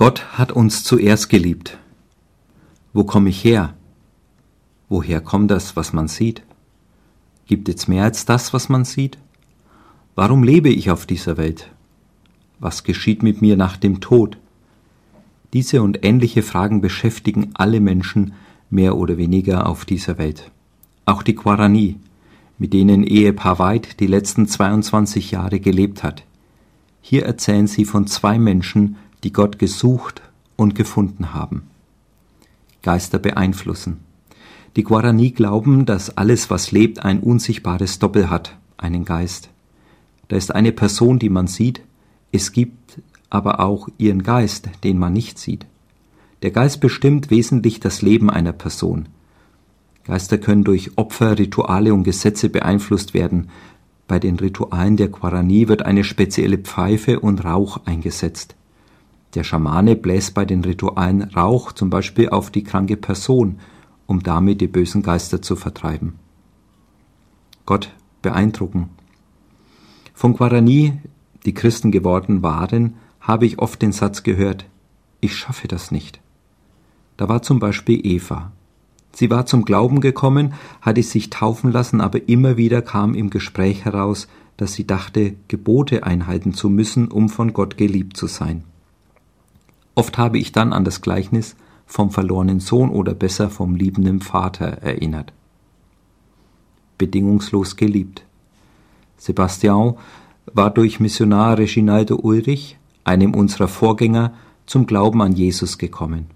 Gott hat uns zuerst geliebt. Wo komme ich her? Woher kommt das, was man sieht? Gibt es mehr als das, was man sieht? Warum lebe ich auf dieser Welt? Was geschieht mit mir nach dem Tod? Diese und ähnliche Fragen beschäftigen alle Menschen mehr oder weniger auf dieser Welt. Auch die Guarani, mit denen Ehepaar White die letzten 22 Jahre gelebt hat. Hier erzählen sie von zwei Menschen, die Gott gesucht und gefunden haben. Geister beeinflussen. Die Guarani glauben, dass alles, was lebt, ein unsichtbares Doppel hat, einen Geist. Da ist eine Person, die man sieht, es gibt aber auch ihren Geist, den man nicht sieht. Der Geist bestimmt wesentlich das Leben einer Person. Geister können durch Opfer, Rituale und Gesetze beeinflusst werden. Bei den Ritualen der Guarani wird eine spezielle Pfeife und Rauch eingesetzt. Der Schamane bläst bei den Ritualen Rauch zum Beispiel auf die kranke Person, um damit die bösen Geister zu vertreiben. Gott beeindrucken. Von Guarani, die Christen geworden waren, habe ich oft den Satz gehört, ich schaffe das nicht. Da war zum Beispiel Eva. Sie war zum Glauben gekommen, hatte sich taufen lassen, aber immer wieder kam im Gespräch heraus, dass sie dachte, Gebote einhalten zu müssen, um von Gott geliebt zu sein. Oft habe ich dann an das Gleichnis vom verlorenen Sohn oder besser vom liebenden Vater erinnert. Bedingungslos geliebt. Sebastian war durch Missionar Reginaldo Ulrich, einem unserer Vorgänger, zum Glauben an Jesus gekommen.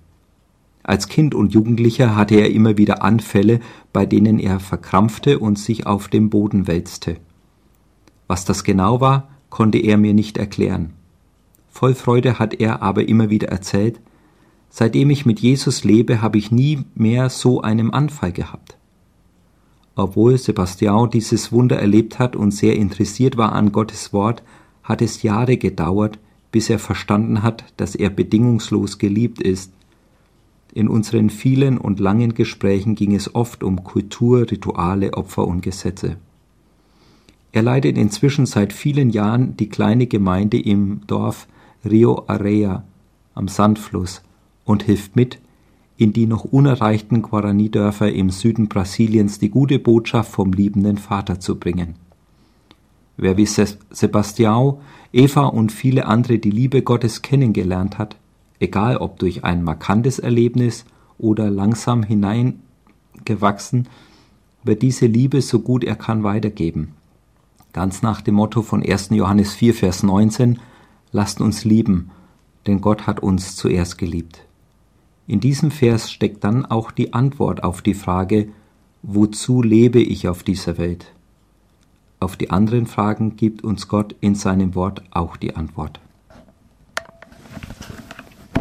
Als Kind und Jugendlicher hatte er immer wieder Anfälle, bei denen er verkrampfte und sich auf dem Boden wälzte. Was das genau war, konnte er mir nicht erklären. Voll Freude hat er aber immer wieder erzählt, seitdem ich mit Jesus lebe, habe ich nie mehr so einen Anfall gehabt. Obwohl Sebastian dieses Wunder erlebt hat und sehr interessiert war an Gottes Wort, hat es Jahre gedauert, bis er verstanden hat, dass er bedingungslos geliebt ist. In unseren vielen und langen Gesprächen ging es oft um Kultur, Rituale, Opfer und Gesetze. Er leitet inzwischen seit vielen Jahren die kleine Gemeinde im Dorf Rio Area am Sandfluss und hilft mit, in die noch unerreichten Guarani-Dörfer im Süden Brasiliens die gute Botschaft vom liebenden Vater zu bringen. Wer wie Sebastião, Eva und viele andere die Liebe Gottes kennengelernt hat, egal ob durch ein markantes Erlebnis oder langsam hineingewachsen, wird diese Liebe so gut er kann weitergeben. Ganz nach dem Motto von 1. Johannes 4, Vers 19, lasst uns lieben, denn Gott hat uns zuerst geliebt. In diesem Vers steckt dann auch die Antwort auf die Frage, wozu lebe ich auf dieser Welt? Auf die anderen Fragen gibt uns Gott in seinem Wort auch die Antwort.